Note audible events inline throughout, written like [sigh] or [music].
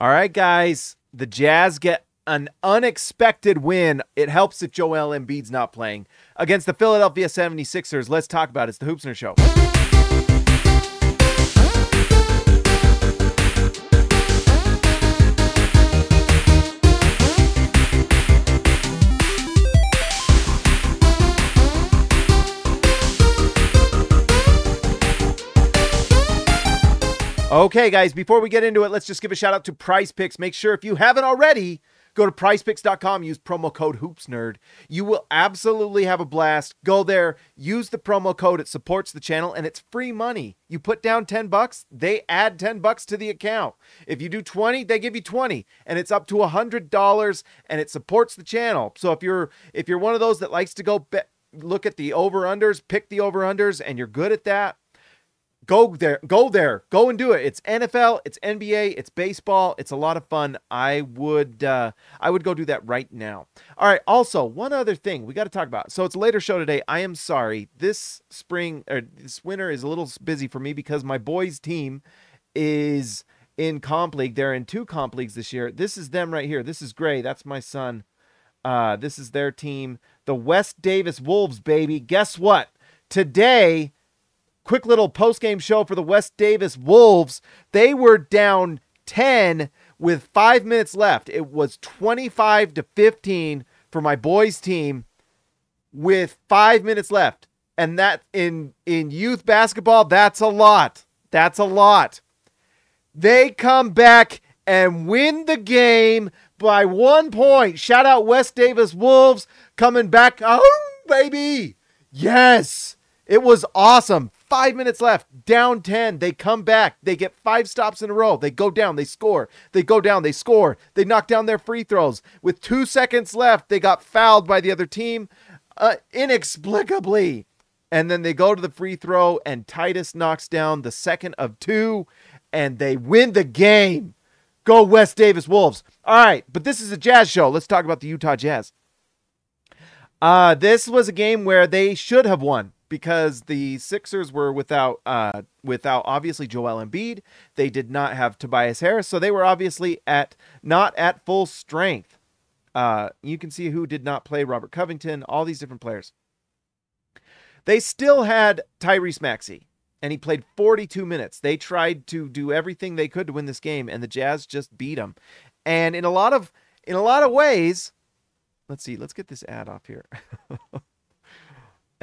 All right, guys. The Jazz get an unexpected win. It helps that Joel Embiid's not playing against the Philadelphia 76ers. Let's talk about it. It's the Hoops Nerd Show. Okay, guys, before we get into it, let's just give a shout out to Prize Picks. Make sure if you haven't already, go to prizepicks.com, use promo code HoopsNerd. You will absolutely have a blast. Go there, use the promo code. It supports the channel and it's free money. You put down 10 bucks, they add 10 bucks to the account. If you do 20, they give you 20 and it's up to $100 and it supports the channel. So if you're if you're one of those that likes to go be- look at the over-unders, pick the over-unders and you're good at that, go there go there go and do it. It's nfl it's nba it's baseball it's a lot of fun. I would uh i would go do that right now. All right also one other thing we got to talk about. So it's a later show today. I am sorry. This spring or this winter is a little busy for me because my boys team is in comp league. They're in two comp leagues this year. This is them right here. This is gray. That's my son. Uh this is their team. The west davis wolves baby. Guess what? Today quick little post game show for the West Davis Wolves. They were down 10 with five minutes left. It was 25 to 15 for my boys' team with five minutes left. And that in in youth basketball, that's a lot. That's a lot. They come back and win the game by one point. Shout out West Davis Wolves coming back. Oh, baby. Yes. It was awesome. Five minutes left, down 10. They come back. They get five stops in a row. They go down. They score. They go down. They score. They knock down their free throws. With two seconds left, they got fouled by the other team uh, inexplicably. And then they go to the free throw, and Titus knocks down the second of two, and they win the game. Go West Davis Wolves. All right, but this is a jazz show. Let's talk about the Utah Jazz. Uh, this was a game where they should have won because the Sixers were without uh without obviously Joel Embiid. They did not have Tobias Harris, so they were obviously at not at full strength. Uh, you can see who did not play Robert Covington, all these different players. They still had Tyrese Maxey, and he played 42 minutes. They tried to do everything they could to win this game, and the Jazz just beat them. And in a lot of in a lot of ways, let's see, let's get this ad off here. [laughs]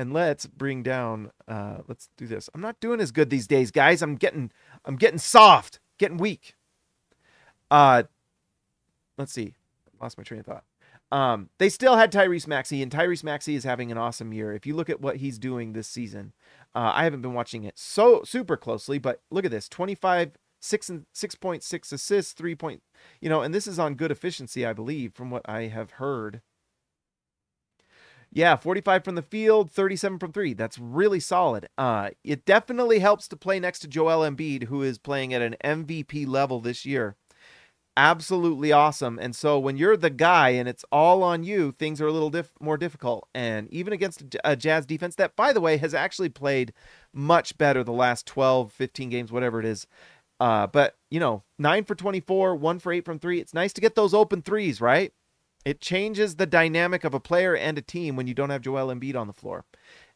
and let's bring down uh let's do this. I'm not doing as good these days guys. I'm getting i'm getting soft getting weak. Uh let's see. Lost my train of thought. Um they still had tyrese maxey and tyrese maxey is having an awesome year. If you look at what he's doing this season uh, i haven't been watching it so super closely but look at this 25 6 and 6.6 assists 3 point you know and this is on good efficiency i believe from what i have heard yeah, 45 from the field, 37 from three. That's really solid. Uh, it definitely helps to play next to Joel Embiid, who is playing at an MVP level this year. Absolutely awesome. And so when you're the guy and it's all on you, things are a little more difficult. And even against a Jazz defense that, by the way, has actually played much better the last 12, 15 games, whatever it is. Uh, but, you know, nine for 24, one for eight from three. It's nice to get those open threes, right? It changes the dynamic of a player and a team when you don't have Joel Embiid on the floor.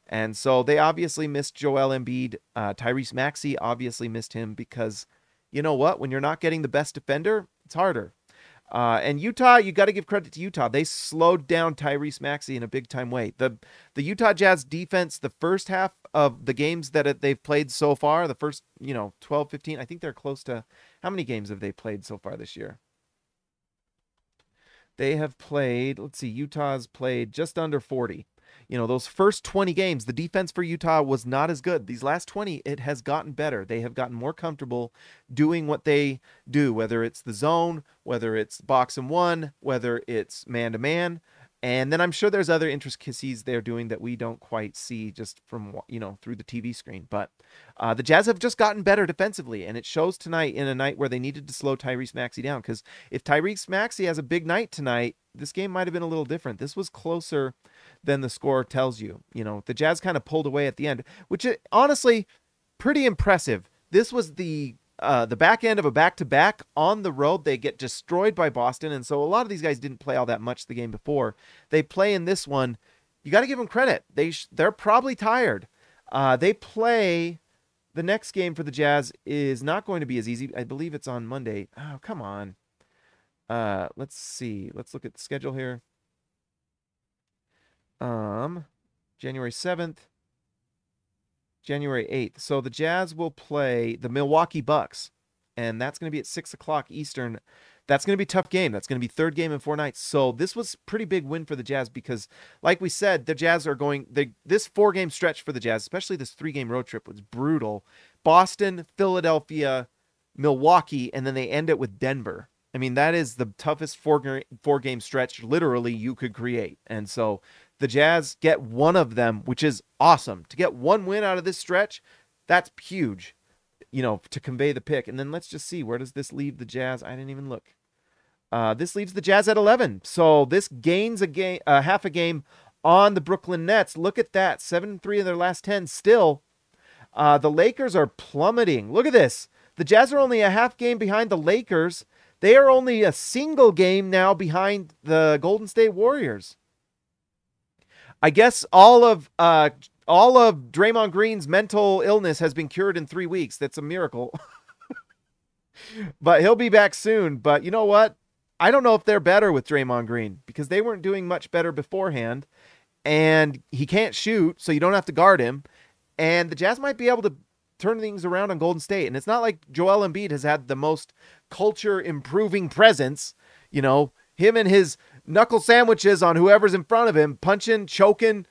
And so they obviously missed Joel Embiid. Uh, Tyrese Maxey obviously missed him because you know what? When you're not getting the best defender, it's harder. Uh, and Utah, you got to give credit to Utah. They slowed down Tyrese Maxey in a big time way. The the Utah Jazz defense, the first half of the games that they've played so far, the first, you know, 12, 15, I think they're close to how many games have they played so far this year? They have played, let's see, Utah's played just under 40. You know, those first 20 games, the defense for Utah was not as good. These last 20, it has gotten better. They have gotten more comfortable doing what they do, whether it's the zone, whether it's box and one, whether it's man to man. And then I'm sure there's other intricacies they're doing that we don't quite see just from you know through the TV screen. But uh, the Jazz have just gotten better defensively, and it shows tonight in a night where they needed to slow Tyrese Maxey down. Because if Tyrese Maxey has a big night tonight, this game might have been a little different. This was closer than the score tells you. You know, the Jazz kind of pulled away at the end, which is honestly pretty impressive. This was the uh, the back end of a back to back on the road. They get destroyed by Boston, and so a lot of these guys didn't play all that much the game before. They play in this one. You got to give them credit. They sh- they're probably tired. Uh, they play. The next game for the Jazz is not going to be as easy. I believe it's on Monday. Oh, come on. Uh, let's see. Let's look at the schedule here. Um, January 7th, January 8th. So the Jazz will play the Milwaukee Bucks, and that's going to be at 6 o'clock Eastern. That's going to be a tough game. That's going to be third game in four nights. So this was pretty big win for the Jazz because, like we said, the Jazz are going. The, this four game stretch for the Jazz, especially this three game road trip, was brutal. Boston, Philadelphia, Milwaukee, and then they end it with Denver. I mean, that is the toughest four four game stretch literally you could create. And so the Jazz get one of them, which is awesome. To get one win out of this stretch, that's huge, you know, to convey the pick. And then let's just see where does this leave the Jazz? I didn't even look. Uh, this leaves the Jazz at 11. So this gains a game, uh, half a game on the Brooklyn Nets. Look at that, seven three in their last ten. Still, uh, the Lakers are plummeting. Look at this. The Jazz are only a half game behind the Lakers. They are only a single game now behind the Golden State Warriors. I guess all of uh, all of Draymond Green's mental illness has been cured in three weeks. That's a miracle. [laughs] but he'll be back soon. But you know what? I don't know if they're better with Draymond Green because they weren't doing much better beforehand. And he can't shoot, so you don't have to guard him. And the Jazz might be able to turn things around on Golden State. And it's not like Joel Embiid has had the most culture improving presence. You know, him and his knuckle sandwiches on whoever's in front of him, punching, choking,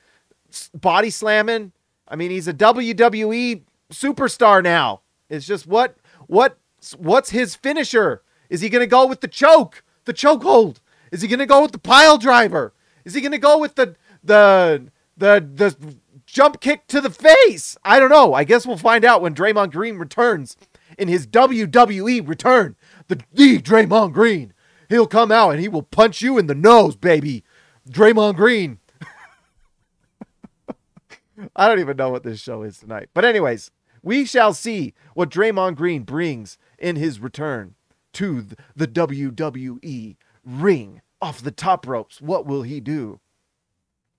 body slamming. I mean, he's a WWE superstar now. It's just what what what's his finisher? Is he going to go with the choke, the chokehold? Is he going to go with the pile driver? Is he going to go with the the the the jump kick to the face? I don't know. I guess we'll find out when Draymond Green returns in his WWE return. The the Draymond Green He'll come out and he will punch you in the nose, baby. Draymond Green. [laughs] I don't even know what this show is tonight. But, anyways, we shall see what Draymond Green brings in his return to the WWE ring off the top ropes. What will he do?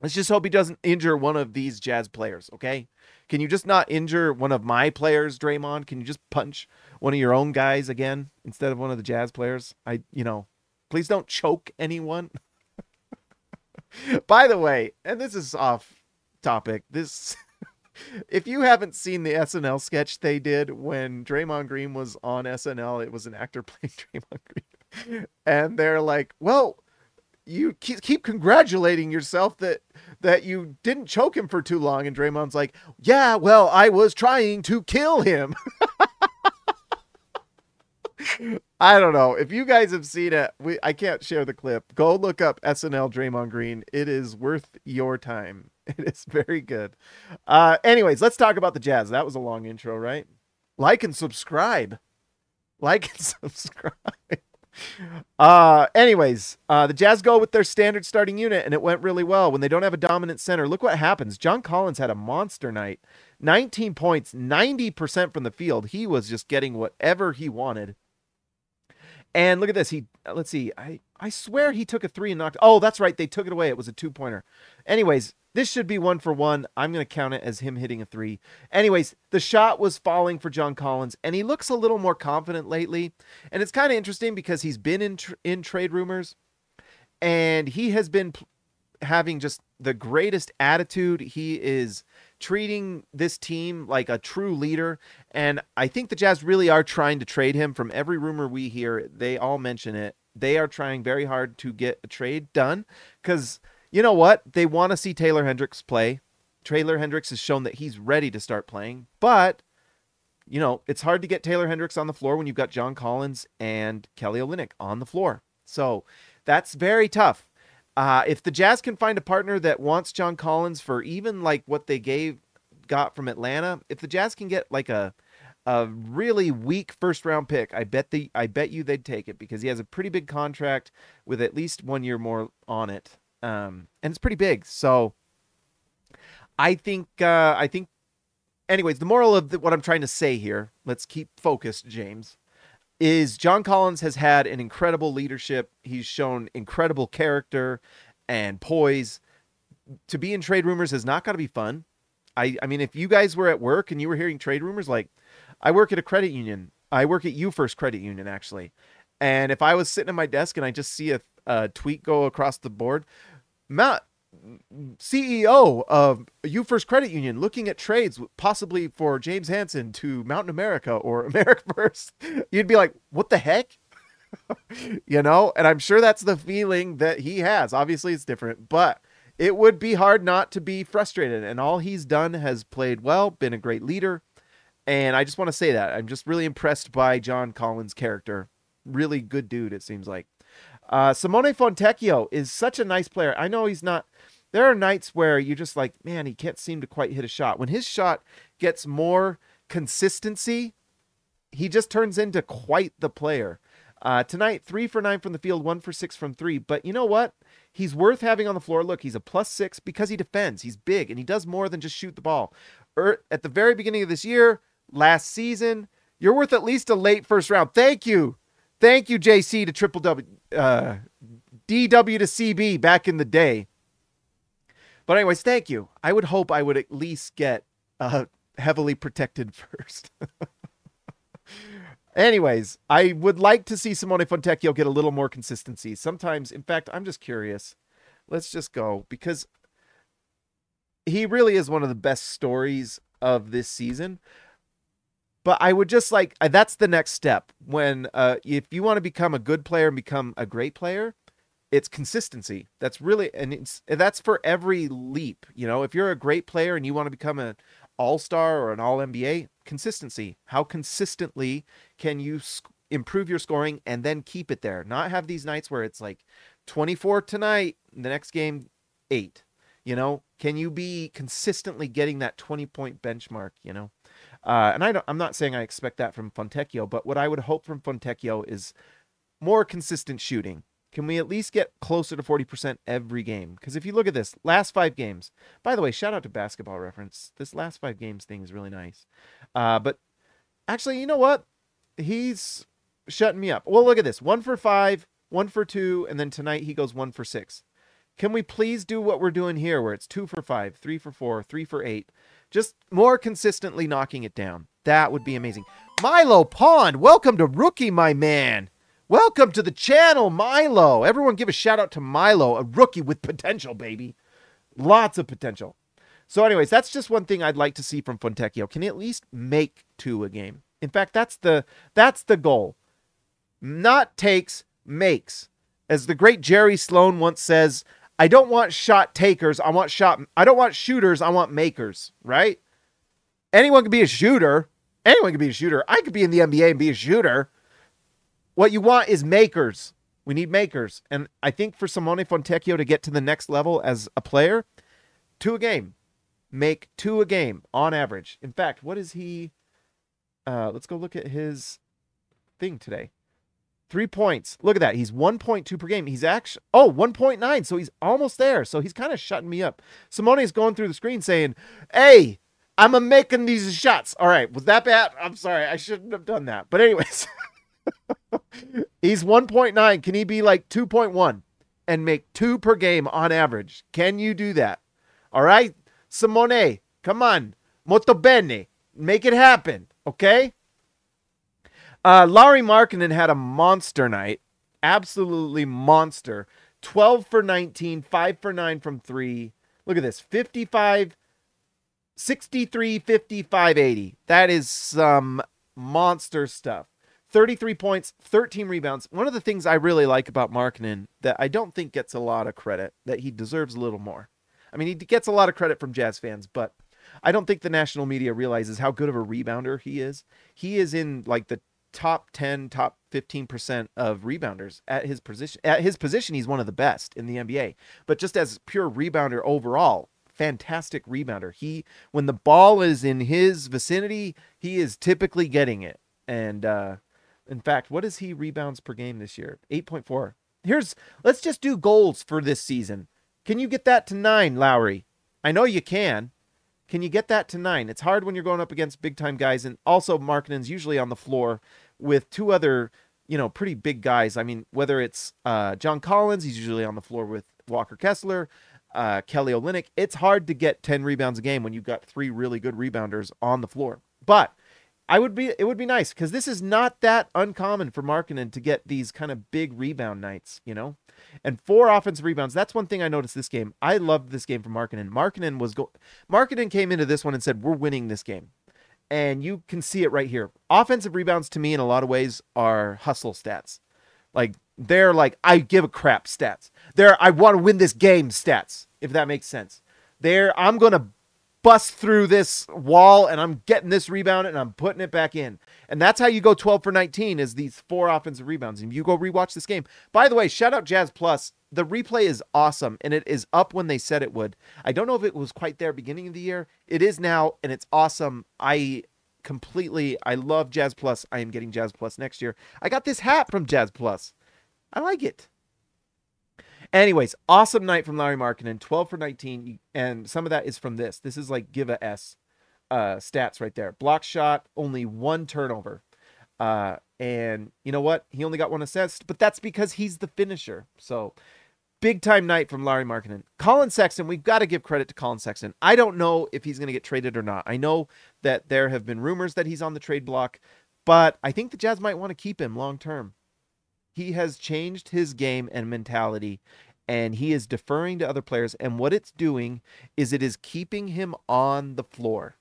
Let's just hope he doesn't injure one of these Jazz players, okay? Can you just not injure one of my players, Draymond? Can you just punch one of your own guys again instead of one of the Jazz players? I, you know, Please don't choke anyone. [laughs] By the way, and this is off topic. This [laughs] if you haven't seen the SNL sketch they did when Draymond Green was on SNL, it was an actor [laughs] playing Draymond Green. And they're like, "Well, you keep, keep congratulating yourself that that you didn't choke him for too long." And Draymond's like, "Yeah, well, I was trying to kill him." I don't know. If you guys have seen it, we I can't share the clip. Go look up SNL Draymond Green. It is worth your time. [laughs] It is very good. Uh anyways, let's talk about the Jazz. That was a long intro, right? Like and subscribe. Like and [laughs] subscribe. Uh anyways, uh the Jazz go with their standard starting unit and it went really well. When they don't have a dominant center, look what happens. John Collins had a monster night. 19 points, 90% from the field. He was just getting whatever he wanted. And look at this. He uh, let's see. I I swear he took a three and knocked. Oh, that's right. They took it away. It was a two pointer. Anyways, this should be one for one. I'm going to count it as him hitting a three. Anyways, the shot was falling for John Collins, and he looks a little more confident lately. And it's kind of interesting because he's been in tr- in trade rumors, and he has been having just the greatest attitude. He is treating this team like a true leader. And I think the Jazz really are trying to trade him. From every rumor we hear, they all mention it. They are trying very hard to get a trade done because you know what? They want to see Taylor Hendricks play. Taylor Hendricks has shown that he's ready to start playing, but you know, it's hard to get Taylor Hendricks on the floor when you've got John Collins and Kelly Olynyk on the floor. So that's very tough. Uh, if the Jazz can find a partner that wants John Collins for even like what they gave got from Atlanta, if the Jazz can get like a a really weak first round pick, I bet the I bet you they'd take it because he has a pretty big contract with at least one year more on it, um, and it's pretty big. So I think uh, I think anyways, the moral of the, what I'm trying to say here, let's keep focused, James, is John Collins has had an incredible leadership. He's shown incredible character and poise. To be in trade rumors is not going to be fun. I, I mean, if you guys were at work and you were hearing trade rumors, like I work at a credit union, I work at UFirst Credit Union actually, and if I was sitting at my desk and I just see a, a tweet go across the board, Matt, CEO of UFirst Credit Union looking at trades possibly for James Hansen to Mountain America or [laughs] America First, you'd be like, what the heck? [laughs] you know, and I'm sure that's the feeling that he has. Obviously, it's different, but it would be hard not to be frustrated. And all he's done has played well, been a great leader. And I just want to say that I'm just really impressed by John Collins' character. Really good dude, it seems like. Uh, Simone Fontecchio is such a nice player. I know he's not there are nights where you're just like, man, he can't seem to quite hit a shot. When his shot gets more consistency, he just turns into quite the player. Uh, tonight, three for nine from the field, one for six from three. But you know what? He's worth having on the floor. Look, he's a plus six because he defends. He's big and he does more than just shoot the ball. Er, at the very beginning of this year, last season, you're worth at least a late first round. Thank you. Thank you, JC to Triple W, uh, DW to CB back in the day. But anyways, thank you. I would hope I would at least get uh, heavily protected [laughs] first. anyways, I would like to see Simone Fontecchio get a little more consistency. Sometimes, in fact, I'm just curious. Let's just go because he really is one of the best stories of this season. But I would just like that's the next step when uh, if you want to become a good player and become a great player, it's consistency. That's really and it's that's for every leap. You know, if you're a great player and you want to become an all-star or an all NBA, consistency. How consistently can you sc- improve your scoring and then keep it there? Not have these nights where it's like 24 tonight, the next game 8. You know, can you be consistently getting that 20 point benchmark, you know? Uh, and I I'm not saying I expect that from Fontecchio, but what I would hope from Fontecchio is more consistent shooting. Can we at least get closer to 40% every game? Because if you look at this, last five games, by the way, shout out to basketball reference. This last five games thing is really nice. Uh, but actually, you know what? He's shutting me up. Well, look at this one for five, one for two, and then tonight he goes one for six. Can we please do what we're doing here, where it's two for five, three for four, three for eight? Just more consistently knocking it down. That would be amazing. Milo Pond, welcome to Rookie, my man. Welcome to the channel, Milo. Everyone give a shout out to Milo, a rookie with potential, baby. Lots of potential. So, anyways, that's just one thing I'd like to see from Fontecchio. Can he at least make two a game? In fact, that's the that's the goal. Not takes, makes. As the great Jerry Sloan once says, I don't want shot takers, I want shot I don't want shooters, I want makers, right? Anyone can be a shooter. Anyone can be a shooter. I could be in the NBA and be a shooter. What you want is makers. We need makers. And I think for Simone Fontecchio to get to the next level as a player, two a game. Make two a game on average. In fact, what is he? Uh, let's go look at his thing today. Three points. Look at that. He's 1.2 per game. He's actually, oh, 1.9. So he's almost there. So he's kind of shutting me up. Simone is going through the screen saying, Hey, I'm a making these shots. All right. Was that bad? I'm sorry. I shouldn't have done that. But, anyways. [laughs] He's 1.9. Can he be like 2.1 and make two per game on average? Can you do that? All right, Simone, come on. Molto bene. Make it happen. Okay? Uh, Lauri Markkanen had a monster night. Absolutely monster. 12 for 19, 5 for 9 from 3. Look at this 55, 63, 55, 80. That is some monster stuff. 33 points, 13 rebounds. One of the things I really like about Markkanen that I don't think gets a lot of credit, that he deserves a little more. I mean, he gets a lot of credit from Jazz fans, but I don't think the national media realizes how good of a rebounder he is. He is in like the top 10, top 15% of rebounders at his position. At his position, he's one of the best in the NBA. But just as pure rebounder overall, fantastic rebounder. He when the ball is in his vicinity, he is typically getting it. And uh in fact, what is he rebounds per game this year? 8.4. Here's let's just do goals for this season. Can you get that to 9, Lauri? I know you can. Can you get that to nine? It's hard when you're going up against big time guys, and also Markkanen's usually on the floor with two other, you know, pretty big guys. I mean, whether it's uh, John Collins, he's usually on the floor with Walker Kessler, uh, Kelly Olynyk. It's hard to get 10 rebounds a game when you've got three really good rebounders on the floor. But I would be it would be nice because this is not that uncommon for Markkanen to get these kind of big rebound nights, you know? And four offensive rebounds. That's one thing I noticed this game. I loved this game from Markkanen. Markkanen was go Markkanen came into this one and said, We're winning this game. And you can see it right here. Offensive rebounds to me in a lot of ways are hustle stats. Like they're like, I give a crap stats. They're I want to win this game stats, if that makes sense. They're I'm gonna bust through this wall and I'm getting this rebound and I'm putting it back in. And that's how you go 12 for 19 is these four offensive rebounds. And you go rewatch this game. By the way, shout out Jazz Plus. The replay is awesome and it is up when they said it would. I don't know if it was quite there beginning of the year. It is now and it's awesome. I completely I love Jazz Plus. I am getting Jazz Plus next year. I got this hat from Jazz Plus. I like it. Anyways, awesome night from Lauri Markkanen, 12 for 19. And some of that is from this. This is like give a S uh, stats right there. Block shot, only one turnover. Uh, and you know what? He only got one assist, but that's because he's the finisher. So big time night from Lauri Markkanen. Collin Sexton, we've got to give credit to Collin Sexton. I don't know if he's going to get traded or not. I know that there have been rumors that he's on the trade block, but I think the Jazz might want to keep him long term he has changed his game and mentality and he is deferring to other players and what it's doing is it is keeping him on the floor.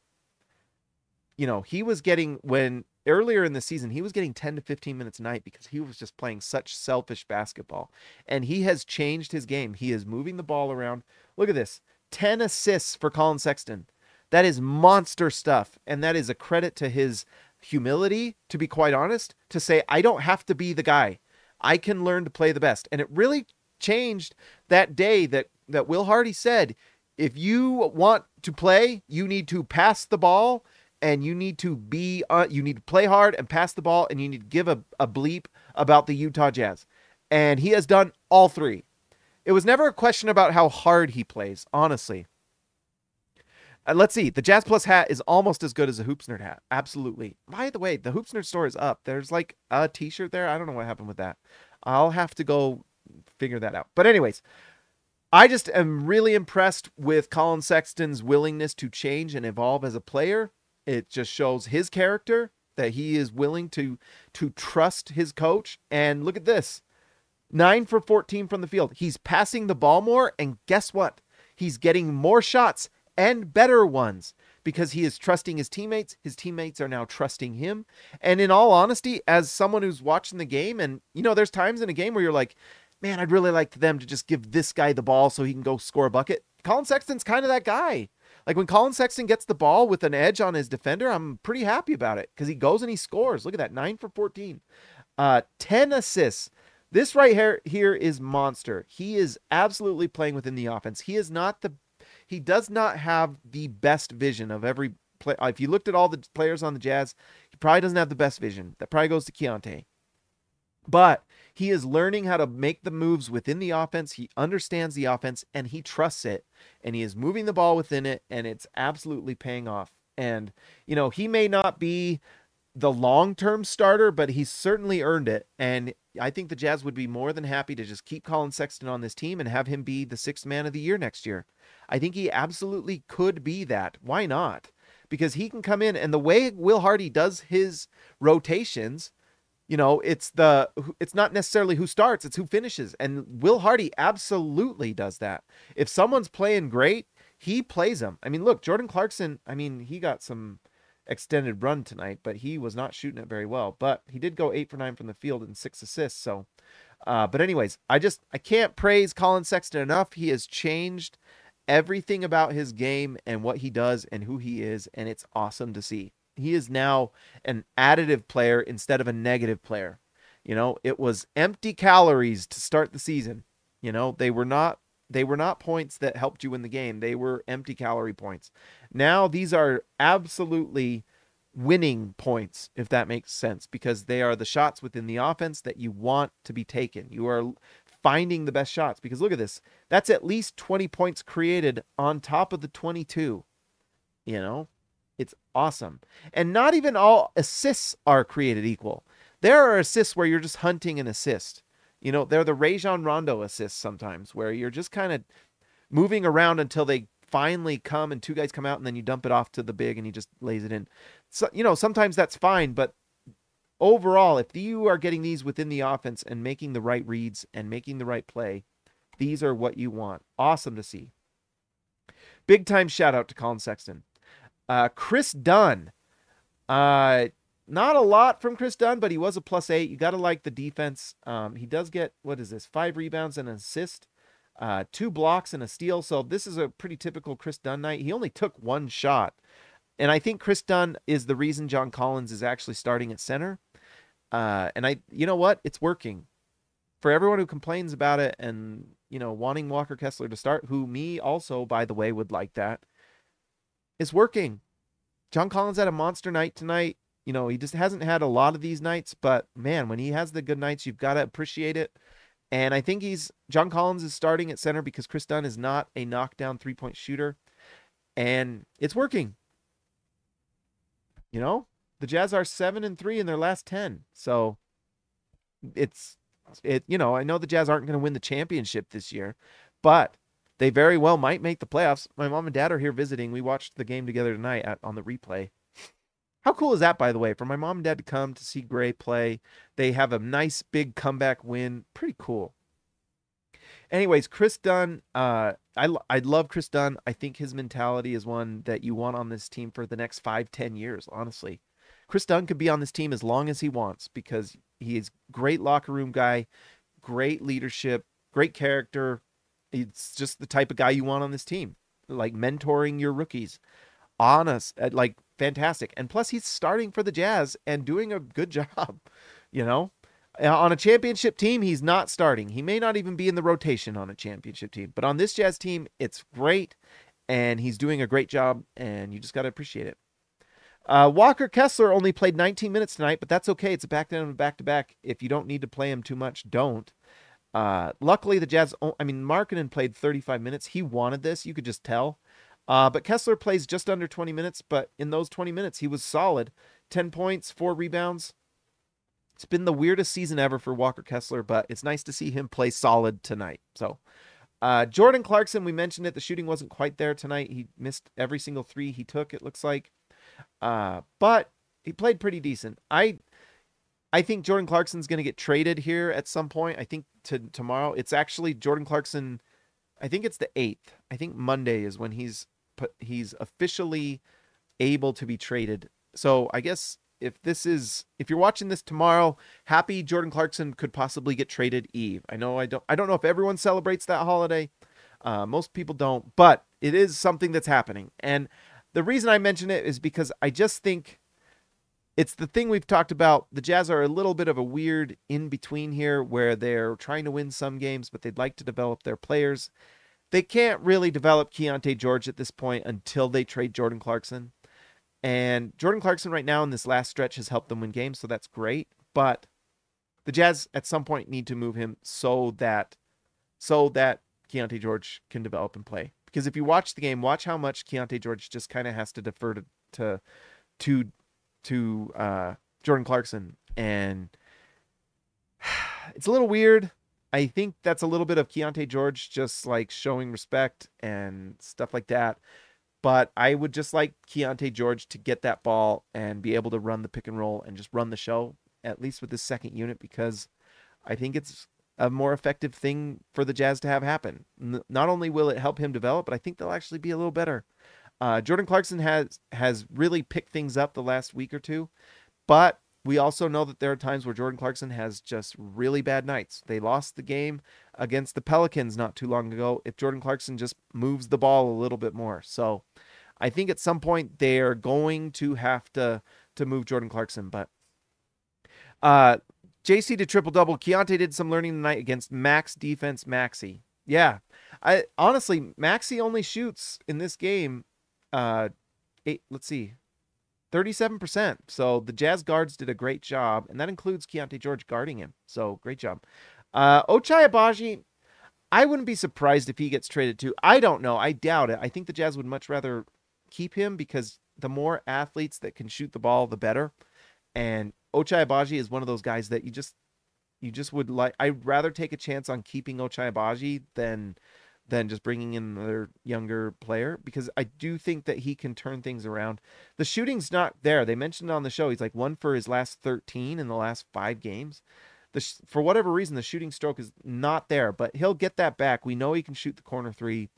You know he was getting when earlier in the season he was getting 10 to 15 minutes a night because he was just playing such selfish basketball and he has changed his game. He is moving the ball around. Look at this 10 assists for Collin Sexton. That is monster stuff and that is a credit to his humility to be quite honest to say I don't have to be the guy I can learn to play the best. And it really changed that day that that Will Hardy said, if you want to play, you need to pass the ball and you need to be uh, you need to play hard and pass the ball and you need to give a, a bleep about the Utah Jazz. And he has done all three. It was never a question about how hard he plays, honestly. Uh, let's see. The Jazz Plus hat is almost as good as a Hoops Nerd hat. Absolutely. By the way, the Hoops Nerd store is up. There's like a T-shirt there. I don't know what happened with that. I'll have to go figure that out. But anyways, I just am really impressed with Collin Sexton's willingness to change and evolve as a player. It just shows his character that he is willing to to trust his coach. And look at this. 9 for 14 from the field. He's passing the ball more and guess what? He's getting more shots and better ones because he is trusting his teammates. His teammates are now trusting him. And in all honesty, as someone who's watching the game, and you know, there's times in a game where you're like, man, I'd really like them to just give this guy the ball so he can go score a bucket. Collin Sexton's kind of that guy. Like when Collin Sexton gets the ball with an edge on his defender, I'm pretty happy about it because he goes and he scores. Look at that, nine for 14, uh, 10 assists. This right here here is monster. He is absolutely playing within the offense. He is not the he does not have the best vision of every play. Uh, if you looked at all the players on the Jazz, he probably doesn't have the best vision. That probably goes to Keyonte. But he is learning how to make the moves within the offense. He understands the offense and he trusts it. And he is moving the ball within it, and it's absolutely paying off. And, you know, he may not be the long term starter, but he's certainly earned it. And I think the Jazz would be more than happy to just keep Collin Sexton on this team and have him be the sixth man of the year next year. I think he absolutely could be that. Why not? Because he can come in and the way Will Hardy does his rotations, you know, it's the it's not necessarily who starts, it's who finishes. And Will Hardy absolutely does that. If someone's playing great, he plays them. I mean, look, Jordan Clarkson, I mean, he got some extended run tonight, but he was not shooting it very well. But he did go eight for nine from the field and six assists. So, uh, but anyways, I just I can't praise Collin Sexton enough. He has changed everything about his game and what he does and who he is, and it's awesome to see. He is now an additive player instead of a negative player. You know, it was empty calories to start the season. You know, they were not they were not points that helped you in the game. They were empty calorie points. Now these are absolutely winning points, if that makes sense, because they are the shots within the offense that you want to be taken. You are finding the best shots because look at this. That's at least 20 points created on top of the 22. You know, it's awesome. And not even all assists are created equal. There are assists where you're just hunting an assist. You know, they're the Rajon Rondo assists sometimes where you're just kind of moving around until they finally come and two guys come out and then you dump it off to the big and he just lays it in. So, you know, sometimes that's fine, but overall, if you are getting these within the offense and making the right reads and making the right play, these are what you want. Awesome to see. Big time shout out to Collin Sexton. Uh, Kris Dunn. Uh, not a lot from Kris Dunn, but he was a plus eight. You got to like the defense. Um, he does get, what is this, five rebounds and an assist, uh, two blocks and a steal. So this is a pretty typical Kris Dunn night. He only took one shot. And I think Kris Dunn is the reason John Collins is actually starting at center. Uh, and I, you know what? It's working. For everyone who complains about it and, you know, wanting Walker Kessler to start, who me also, by the way, would like that, is working. John Collins had a monster night tonight. You know, he just hasn't had a lot of these nights, but man, when he has the good nights, you've got to appreciate it. And I think he's John Collins is starting at center because Kris Dunn is not a knockdown three point shooter. And it's working. You know, the Jazz are seven and three in their last ten. So it's it, you know, I know the Jazz aren't going to win the championship this year, but they very well might make the playoffs. My mom and dad are here visiting. We watched the game together tonight at, on the replay. How cool is that, by the way, for my mom and dad to come to see Gray play? They have a nice big comeback win. Pretty cool. Anyways, Kris Dunn, uh, I, I love Kris Dunn. I think his mentality is one that you want on this team for the next five, ten years, honestly. Kris Dunn could be on this team as long as he wants because he is great locker room guy, great leadership, great character. It's just the type of guy you want on this team, like mentoring your rookies. Honest, uh, like fantastic. And plus, he's starting for the Jazz and doing a good [laughs] job. You know, uh, on a championship team, he's not starting. He may not even be in the rotation on a championship team, but on this Jazz team, it's great. And he's doing a great job, and you just got to appreciate it. Uh, Walker Kessler only played 19 minutes tonight, but that's okay. It's a back down back to back. If you don't need to play him too much, don't. Uh, luckily, the Jazz, I mean, Markkanen played 35 minutes. He wanted this. You could just tell. Uh, but Kessler plays just under 20 minutes, but in those 20 minutes, he was solid 10 points, four rebounds. It's been the weirdest season ever for Walker Kessler, but it's nice to see him play solid tonight. So, uh, Jordan Clarkson, we mentioned it. The shooting wasn't quite there tonight. He missed every single three he took, it looks like. Uh, but he played pretty decent. I I think Jordan Clarkson's going to get traded here at some point. I think to tomorrow. It's actually Jordan Clarkson. I think it's the 8th. I think Monday is when he's he's officially able to be traded. So, I guess if this is if you're watching this tomorrow, happy Jordan Clarkson could possibly get traded Eve. I know I don't I don't know if everyone celebrates that holiday. Uh, most people don't, but it is something that's happening. And the reason I mention it is because I just think it's the thing we've talked about. The Jazz are a little bit of a weird in between here where they're trying to win some games, but they'd like to develop their players. They can't really develop Keyonte George at this point until they trade Jordan Clarkson. And Jordan Clarkson right now in this last stretch has helped them win games, so that's great. But the Jazz at some point need to move him so that so that Keyonte George can develop and play. Because if you watch the game, watch how much Keyonte George just kind of has to defer to to to, to uh, Jordan Clarkson, and [sighs] it's a little weird. I think that's a little bit of Keyonte George just like showing respect and stuff like that. But I would just like Keyonte George to get that ball and be able to run the pick and roll and just run the show, at least with this second unit, because I think it's a more effective thing for the Jazz to have happen. Not only will it help him develop, but I think they'll actually be a little better. Uh, Jordan Clarkson has has really picked things up the last week or two, but we also know that there are times where Jordan Clarkson has just really bad nights. They lost the game against the Pelicans not too long ago. If Jordan Clarkson just moves the ball a little bit more, so I think at some point they are going to have to to move Jordan Clarkson. But uh, JC did triple double. Keyonte did some learning tonight against Max defense Maxey. Yeah. I honestly Maxey only shoots in this game uh eight let's see. 37%. So the Jazz guards did a great job, and that includes Keyonte George guarding him. So great job. Uh Ochai Agbaji, I wouldn't be surprised if he gets traded too. I don't know. I doubt it. I think the Jazz would much rather keep him because the more athletes that can shoot the ball, the better. And Ochai Agbaji is one of those guys that you just you just would like. I'd rather take a chance on keeping Ochai Agbaji than than just bringing in another younger player because I do think that he can turn things around. The shooting's not there. They mentioned on the show he's like one for his last 13 in the last five games. Sh- for whatever reason, the shooting stroke is not there, but he'll get that back. We know he can shoot the corner three.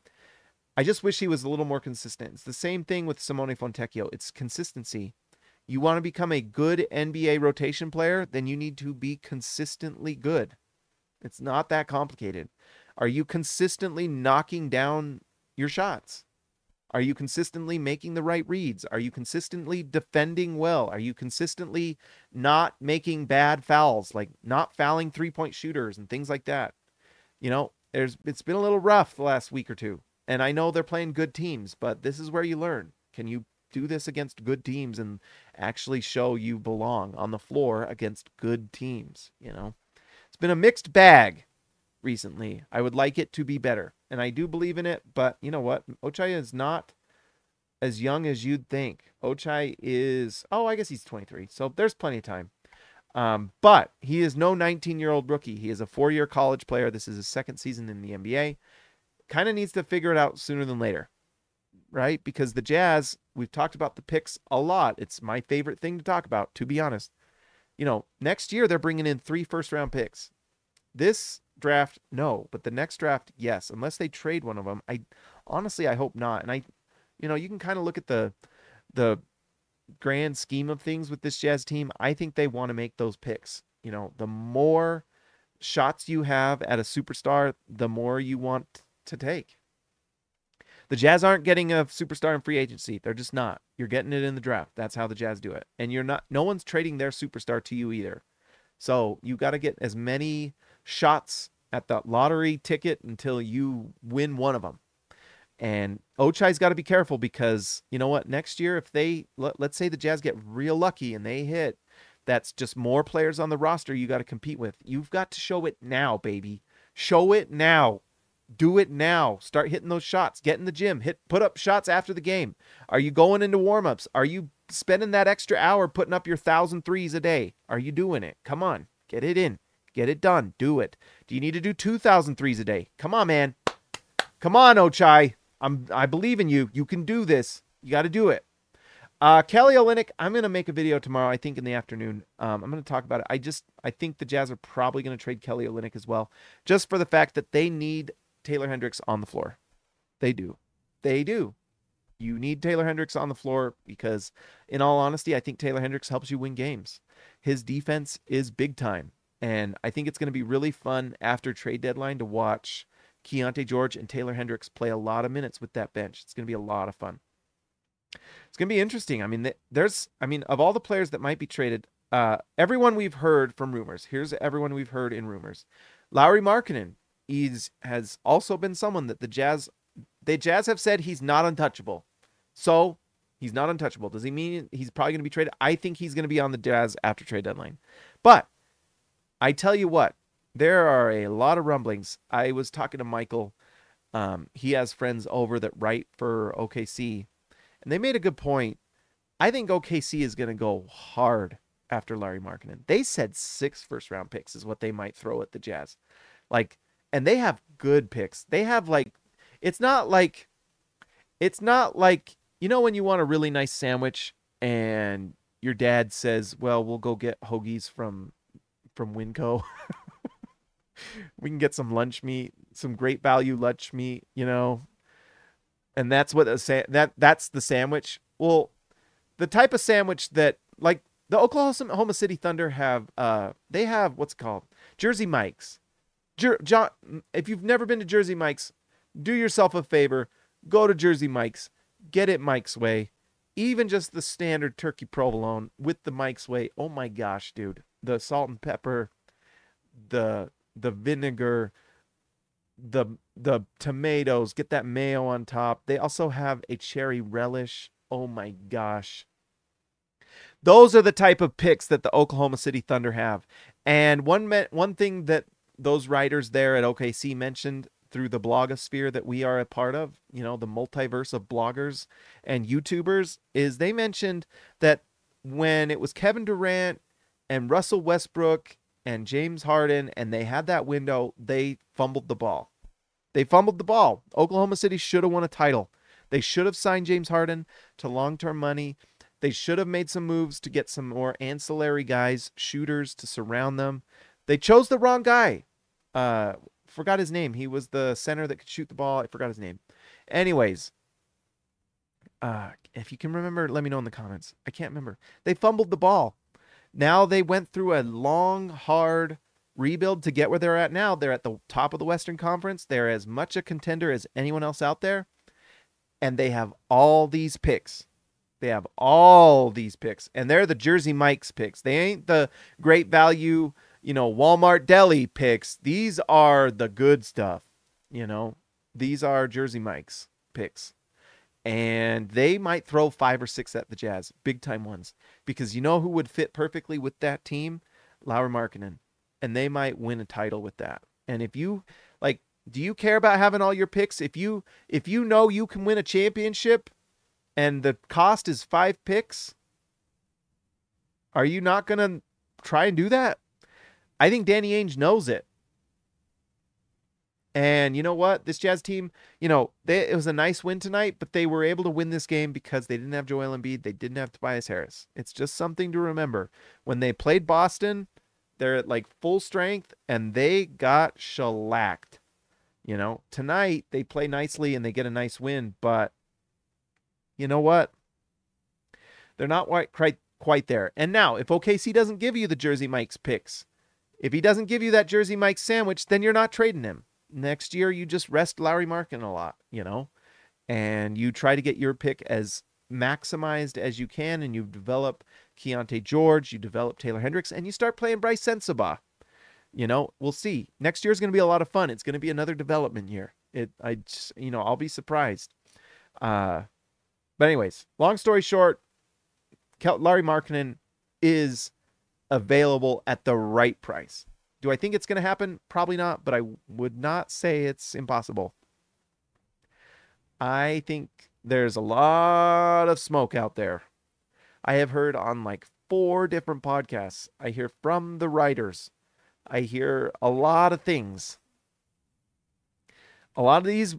I just wish he was a little more consistent. It's the same thing with Simone Fontecchio. It's consistency. You want to become a good NBA rotation player, then you need to be consistently good. It's not that complicated. Are you consistently knocking down your shots? Are you consistently making the right reads? Are you consistently defending well? Are you consistently not making bad fouls, like not fouling three point shooters and things like that? You know, there's it's been a little rough the last week or two. And I know they're playing good teams, but this is where you learn. Can you do this against good teams and actually show you belong on the floor against good teams, you know? It's been a mixed bag recently. I would like it to be better, and I do believe in it. But you know what? Ochai is not as young as you'd think. Ochai is oh, I guess he's 23, so there's plenty of time. Um, but he is no 19 year old rookie. He is a four year college player. This is his second season in the NBA. Kind of needs to figure it out sooner than later, right? Because the Jazz, we've talked about the picks a lot. It's my favorite thing to talk about, to be honest. You know, next year they're bringing in three first round picks. This draft, no, but the next draft, yes. Unless they trade one of them, I honestly I hope not. And I, you know, you can kind of look at the the grand scheme of things with this Jazz team. I think they want to make those picks. You know, the more shots you have at a superstar, the more you want to take. The Jazz aren't getting a superstar in free agency. They're just not. You're getting it in the draft. That's how the Jazz do it. And you're not no one's trading their superstar to you either. So you got to get as many shots at the lottery ticket until you win one of them. And Ochai's got to be careful because you know what? Next year, if they let, let's say the Jazz get real lucky and they hit, that's just more players on the roster you got to compete with. You've got to show it now, baby. Show it now. Do it now. Start hitting those shots. Get in the gym. Hit put up shots after the game. Are you going into warm-ups? Are you spending that extra hour putting up your thousand threes a day? Are you doing it? Come on. Get it in. Get it done. Do it. Do you need to do 2,000 threes a day? Come on, man. Come on, Ochai. I'm I believe in you. You can do this. You got to do it. Uh, Kelly Olynyk, I'm gonna make a video tomorrow. I think in the afternoon. Um, I'm gonna talk about it. I just I think the Jazz are probably gonna trade Kelly Olynyk as well, just for the fact that they need Taylor Hendricks on the floor. They do. They do. You need Taylor Hendricks on the floor because, in all honesty, I think Taylor Hendricks helps you win games. His defense is big time. And I think it's going to be really fun after trade deadline to watch Keyonte George and Taylor Hendricks play a lot of minutes with that bench. It's going to be a lot of fun. It's going to be interesting. I mean, there's, I mean, of all the players that might be traded, uh, everyone we've heard from rumors. Here's everyone we've heard in rumors. Lauri Markkanen is has also been someone that the Jazz, the Jazz have said he's not untouchable. So he's not untouchable. Does he mean he's probably going to be traded? I think he's going to be on the Jazz after trade deadline. But I tell you what, there are a lot of rumblings. I was talking to Michael. Um, he has friends over that write for OKC, and they made a good point. I think OKC is going to go hard after Larry Markkanen. They said six first round picks is what they might throw at the Jazz. Like, and they have good picks. They have like, it's not like, it's not like, you know, when you want a really nice sandwich and your dad says, well, we'll go get hoagies from from Winco. [laughs] we can get some lunch meat, some great value lunch meat, you know. And that's what a sa- that that's the sandwich. Well, the type of sandwich that like the Oklahoma City Thunder have uh they have what's called Jersey Mike's. Jer- John, if you've never been to Jersey Mike's, do yourself a favor, go to Jersey Mike's, get it Mike's way. Even just the standard turkey provolone with the Mike's way. Oh my gosh, dude the salt and pepper, the the vinegar, the the tomatoes, get that mayo on top. They also have a cherry relish. Oh my gosh. Those are the type of picks that the Oklahoma City Thunder have. And one one thing that those writers there at OKC mentioned through the blogosphere that we are a part of, you know, the multiverse of bloggers and YouTubers, is they mentioned that when it was Kevin Durant and Russell Westbrook and James Harden and they had that window, they fumbled the ball. They fumbled the ball. Oklahoma City should have won a title. They should have signed James Harden to long term money. They should have made some moves to get some more ancillary guys, shooters to surround them. They chose the wrong guy. Uh, forgot his name. He was the center that could shoot the ball. I forgot his name. Anyways, uh, if you can remember, let me know in the comments. I can't remember. They fumbled the ball. Now they went through a long, hard rebuild to get where they're at now. They're at the top of the Western Conference. They're as much a contender as anyone else out there. And they have all these picks. They have all these picks. And they're the Jersey Mike's picks. They ain't the great value, you know, Walmart deli picks. These are the good stuff. You know, these are Jersey Mike's picks. And they might throw five or six at the Jazz, big time ones. Because you know who would fit perfectly with that team? Lauri Markkanen and they might win a title with that. And if you like do you care about having all your picks? If you if you know you can win a championship and the cost is 5 picks, are you not to try and do that? I think Danny Ainge knows it. And you know what? This Jazz team, you know, they, it was a nice win tonight, but they were able to win this game because they didn't have Joel Embiid. They didn't have Tobias Harris. It's just something to remember. When they played Boston, they're at like full strength and they got shellacked. You know, tonight they play nicely and they get a nice win, but you know what? They're not quite quite there. And now, if OKC doesn't give you the Jersey Mike's picks, if he doesn't give you that Jersey Mike sandwich, then you're not trading him. Next year, you just rest Lauri Markin a lot, you know, and you try to get your pick as maximized as you can, and you develop Keyonte George, you develop Taylor Hendricks, and you start playing Brice Sensabaugh. You know, we'll see. Next year is going to be a lot of fun. It's going to be another development year. It, I, just, you know, I'll be surprised. Uh, but anyways, long story short, Lauri Markkanen is available at the right price. Do I think it's going to happen? Probably not, but I would not say it's impossible. I think there's a lot of smoke out there I have heard on like four different podcasts. I hear from the writers. I hear a lot of things. A lot of these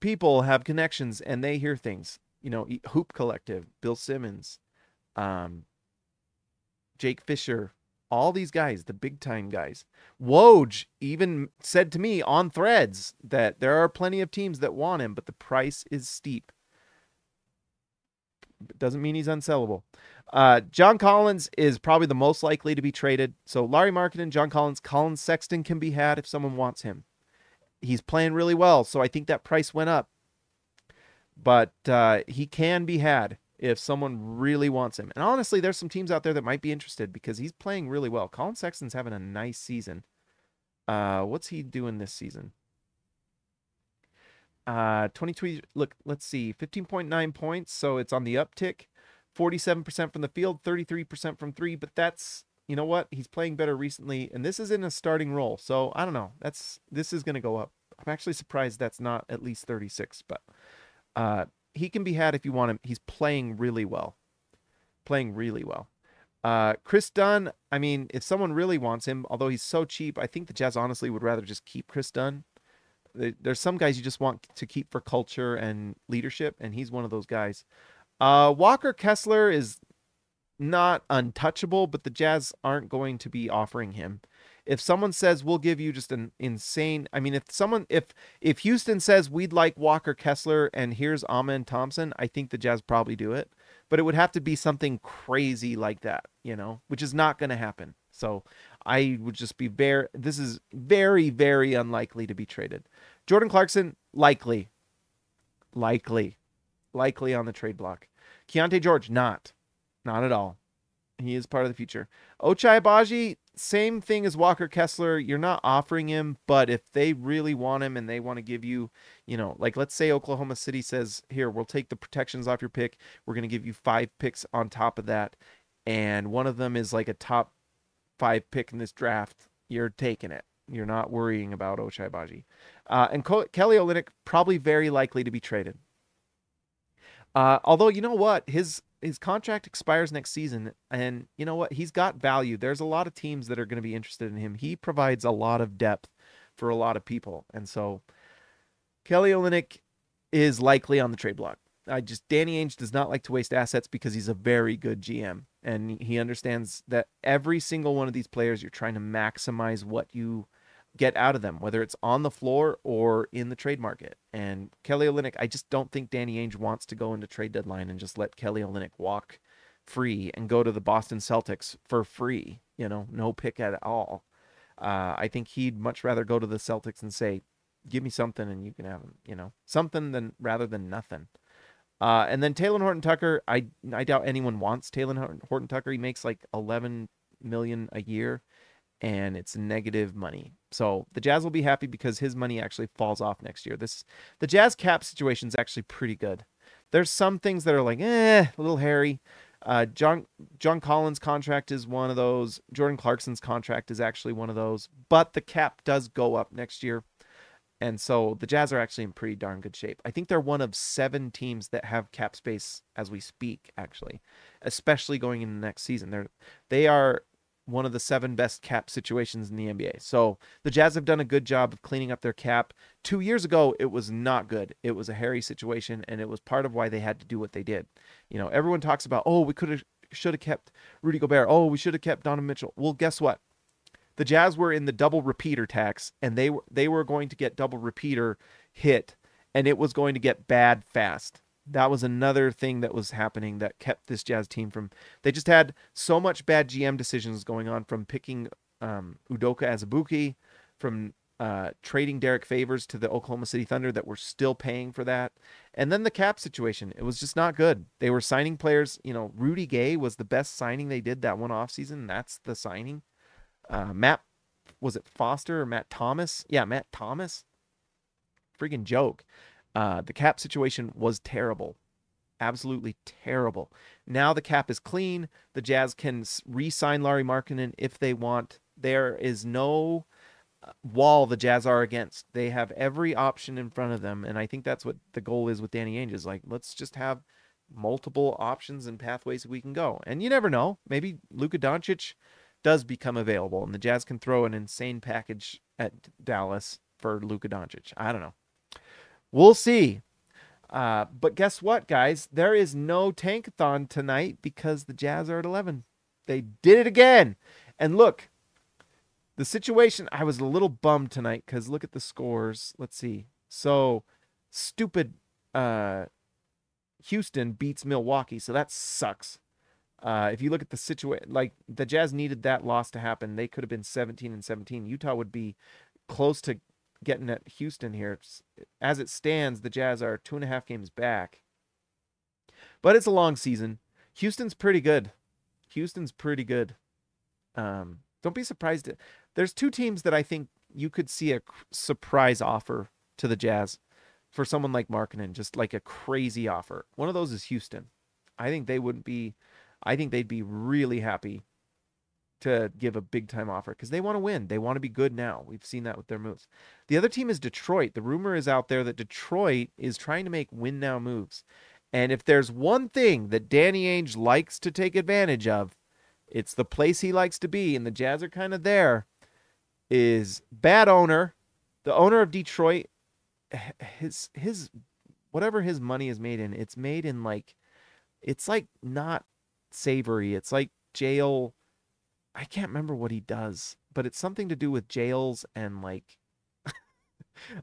people have connections and they hear things. You know, Hoop Collective, Bill Simmons, um, Jake Fisher, all these guys, the big time guys. Woj even said to me on threads that there are plenty of teams that want him, but the price is steep doesn't mean he's unsellable. Uh, John Collins is probably the most likely to be traded. So Larry Lauri Markkanen, John Collins, Collins Sexton can be had if someone wants him. He's playing really well, so I think that price went up. But uh, he can be had if someone really wants him. And honestly, there's some teams out there that might be interested because he's playing really well. Collin Sexton's having a nice season. Uh, what's he doing this season? Uh, 22, look, let's see, 15.9 points. So it's on the uptick. 47% from the field, 33% from three. But that's, you know what? He's playing better recently. And this is in a starting role. So I don't know. That's, this is going to go up. I'm actually surprised that's not at least 36. But uh, he can be had if you want him. He's playing really well. Playing really well. Uh, Kris Dunn, I mean, if someone really wants him, although he's so cheap, I think the Jazz honestly would rather just keep Kris Dunn there's some guys you just want to keep for culture and leadership, and he's one of those guys. Uh, Walker Kessler is not untouchable, but the Jazz aren't going to be offering him. If someone says we'll give you just an insane, I mean, if someone, if if Houston says we'd like Walker Kessler and here's Amen Thompson, I think the Jazz probably do it. But it would have to be something crazy like that, you know, which is not going to happen. So I would just be very, this is very, very unlikely to be traded. Jordan Clarkson, likely. Likely. Likely on the trade block. Keyonte George, not. Not at all. He is part of the future. Ochai Agbaji, same thing as Walker Kessler. You're not offering him, but if they really want him and they want to give you, you know, like let's say Oklahoma City says, here, we'll take the protections off your pick. We're going to give you five picks on top of that. And one of them is like a top five pick in this draft, you're taking it. You're not worrying about Ochai Agbaji. Uh, and Kelly Olynyk probably very likely to be traded. Uh, although you know what, his his contract expires next season, and you know what, he's got value. There's a lot of teams that are going to be interested in him. He provides a lot of depth for a lot of people, and so Kelly Olynyk is likely on the trade block. I just Danny Ainge does not like to waste assets because he's a very good GM and he understands that every single one of these players you're trying to maximize what you get out of them, whether it's on the floor or in the trade market. And Kelly Olynyk, I just don't think Danny Ainge wants to go into trade deadline and just let Kelly Olynyk walk free and go to the Boston Celtics for free. You know, no pick at all. Uh, I think he'd much rather go to the Celtics and say, "Give me something, and you can have him." You know, something than rather than nothing. Uh, and then Talen Horton Tucker, I I doubt anyone wants Talen Horton Tucker. He makes like 11 million a year and it's negative money. So the Jazz will be happy because his money actually falls off next year. This the Jazz cap situation is actually pretty good. There's some things that are like eh, a little hairy. Uh, John John Collins' contract is one of those. Jordan Clarkson's contract is actually one of those. But the cap does go up next year, and so the Jazz are actually in pretty darn good shape. I think they're one of seven teams that have cap space as we speak. Actually, especially going into next season, they're they are one of the seven best cap situations in the NBA. So the Jazz have done a good job of cleaning up their cap. Two years ago, it was not good. It was a hairy situation, and it was part of why they had to do what they did. You know, everyone talks about, oh, we could have, should have kept Rudy Gobert. Oh, we should have kept Donovan Mitchell. Well, guess what? The Jazz were in the double repeater tax, and they were they were going to get double repeater hit, and it was going to get bad fast that was another thing that was happening that kept this Jazz team from. They just had so much bad GM decisions going on from picking um, Udoka Azubuike, from uh, trading Derrick Favors to the Oklahoma City Thunder that were still paying for that. And then the cap situation, it was just not good. They were signing players, you know, Rudy Gay was the best signing they did that one offseason. That's the signing. Uh, Matt, was it Foster or Matt Thomas? Yeah, Matt Thomas. Freaking joke. Uh, the cap situation was terrible, absolutely terrible. Now the cap is clean. The Jazz can re-sign Lauri Markkanen if they want. There is no uh, wall the Jazz are against. They have every option in front of them, and I think that's what the goal is with Danny Ainge. Is like let's just have multiple options and pathways we can go. And you never know, maybe Luka Doncic does become available, and the Jazz can throw an insane package at Dallas for Luka Doncic. I don't know. We'll see. Uh, but guess what, guys? There is no tankathon tonight because the Jazz are at 11. They did it again. And look, the situation, I was a little bummed tonight because look at the scores. Let's see. So, stupid uh, Houston beats Milwaukee. So that sucks. Uh, if you look at the situation, like the Jazz needed that loss to happen, they could have been 17 and 17. Utah would be close to getting at Houston here. As it stands, the Jazz are two and a half games back. But it's a long season. Houston's pretty good. Houston's pretty good. Um, don't be surprised. There's two teams that I think you could see a surprise offer to the Jazz for someone like Markkanen, just like a crazy offer. One of those is Houston. I think they wouldn't be. I think they'd be really happy to give a big time offer because they want to win. They want to be good now. We've seen that with their moves. The other team is Detroit. The rumor is out there that Detroit is trying to make win now moves. And if there's one thing that Danny Ainge likes to take advantage of, it's the place he likes to be, and the Jazz are kind of there, is bad owner. The owner of Detroit, his his whatever his money is made in, it's made in like it's like not savory. It's like jail I can't remember what he does, but it's something to do with jails and like [laughs]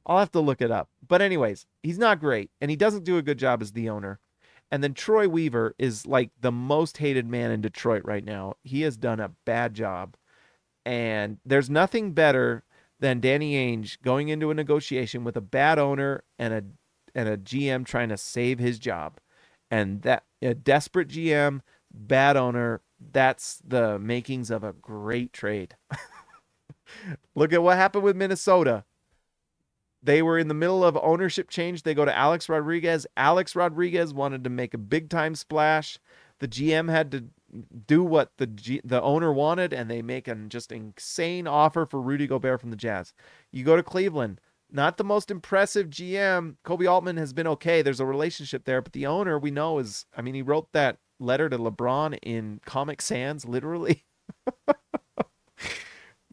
I'll have to look it up. But anyways, he's not great and he doesn't do a good job as the owner. And then Troy Weaver is like the most hated man in Detroit right now. He has done a bad job. And there's nothing better than Danny Ainge going into a negotiation with a bad owner and a and a GM trying to save his job. And that a desperate GM, bad owner, that's the makings of a great trade. [laughs] Look at what happened with Minnesota. They were in the middle of ownership change. They go to Alex Rodriguez. Alex Rodriguez wanted to make a big time splash. The GM had to do what the G, the owner wanted and they make an just insane offer for Rudy Gobert from the Jazz. You go to Cleveland, not the most impressive GM. Koby Altman has been okay. There's a relationship there, but the owner we know is I mean he wrote that letter to LeBron in Comic Sans literally. [laughs]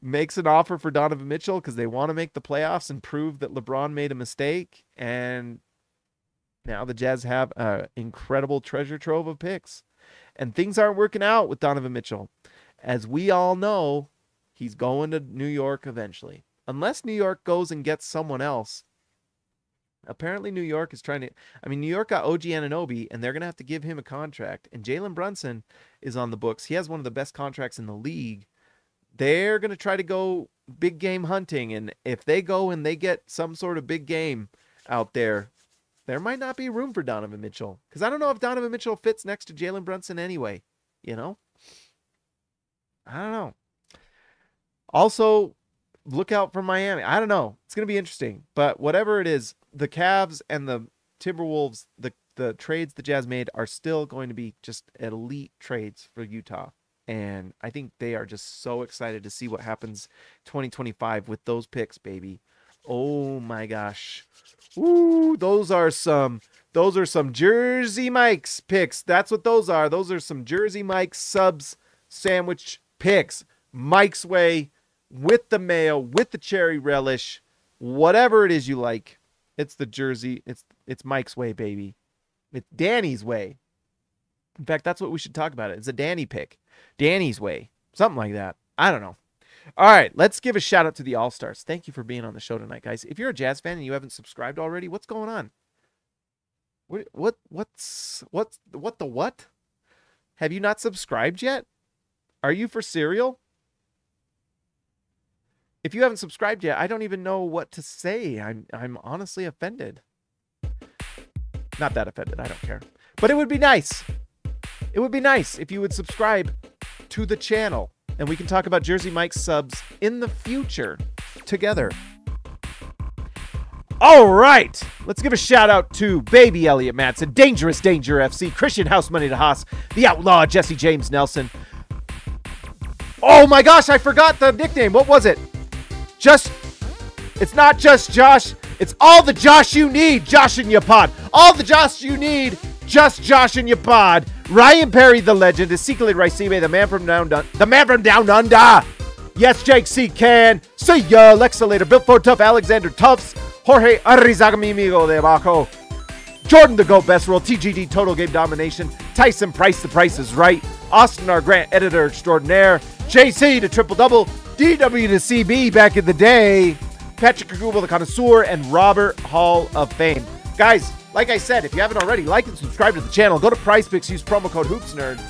Makes an offer for Donovan Mitchell because they want to make the playoffs and prove that LeBron made a mistake and now the Jazz have an incredible treasure trove of picks. And things aren't working out with Donovan Mitchell. As we all know, he's going to New York eventually. Unless New York goes and gets someone else. Apparently, New York is trying to. I mean, New York got OG Anunoby, and they're going to have to give him a contract. And Jalen Brunson is on the books. He has one of the best contracts in the league. They're going to try to go big game hunting. And if they go and they get some sort of big game out there, there might not be room for Donovan Mitchell because I don't know if Donovan Mitchell fits next to Jalen Brunson anyway. You know, I don't know. Also, look out for Miami. I don't know. It's gonna be interesting, but whatever it is, the Cavs and the Timberwolves, the the trades the Jazz made are still going to be just elite trades for Utah. And I think they are just so excited to see what happens 2025 with those picks, baby. Oh my gosh. Ooh, those are some those are some Jersey Mike's picks. That's what those are. Those are some Jersey Mike's subs sandwich picks. Mike's way with the mayo, with the cherry relish, whatever it is you like. It's the Jersey. It's it's Mike's way, baby. It's Danny's way. In fact, that's what we should talk about. It. It's a Danny pick. Danny's way. Something like that. I don't know. All right, let's give a shout out to the All Stars. Thank you for being on the show tonight, guys. If you're a Jazz fan and you haven't subscribed already, what's going on? What what what's what's what the what? Have you not subscribed yet? Are you for cereal? If you haven't subscribed yet, I don't even know what to say. I'm I'm honestly offended. Not that offended, I don't care. But it would be nice. It would be nice if you would subscribe to the channel and we can talk about Jersey Mike's subs in the future together. All right, let's give a shout out to Baby Elliot Matson, Dangerous Danger FC, Christian House Money to Haas, the Outlaw Jesse James Nelson. Oh my gosh, I forgot the nickname. What was it? Just, it's not just Josh. It's all the Josh you need, Josh in your pod. All the Josh you need, just Josh in your pod. Ryan Perry, the legend, Ezekiel Raisibe, the man from down, the man from down under. Yes, Jake C. Can. See ya. Lexa later. Bill Ford Tough, Alexander Tufts, Jorge Arrizaga, mi amigo de abajo. Jordan the GOAT Best Roll, TGD Total Game Domination, Tyson Price, The Price is Right, Austin our Grant, Editor Extraordinaire, JC to Triple Double, DW to CB back in the day, Patrick Kagubo the Connoisseur, and Robert Hall of Fame. Guys, like I said, if you haven't already, like and subscribe to the channel. Go to PrizePicks, use promo code HoopsNerd.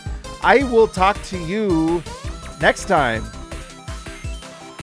I will talk to you next time.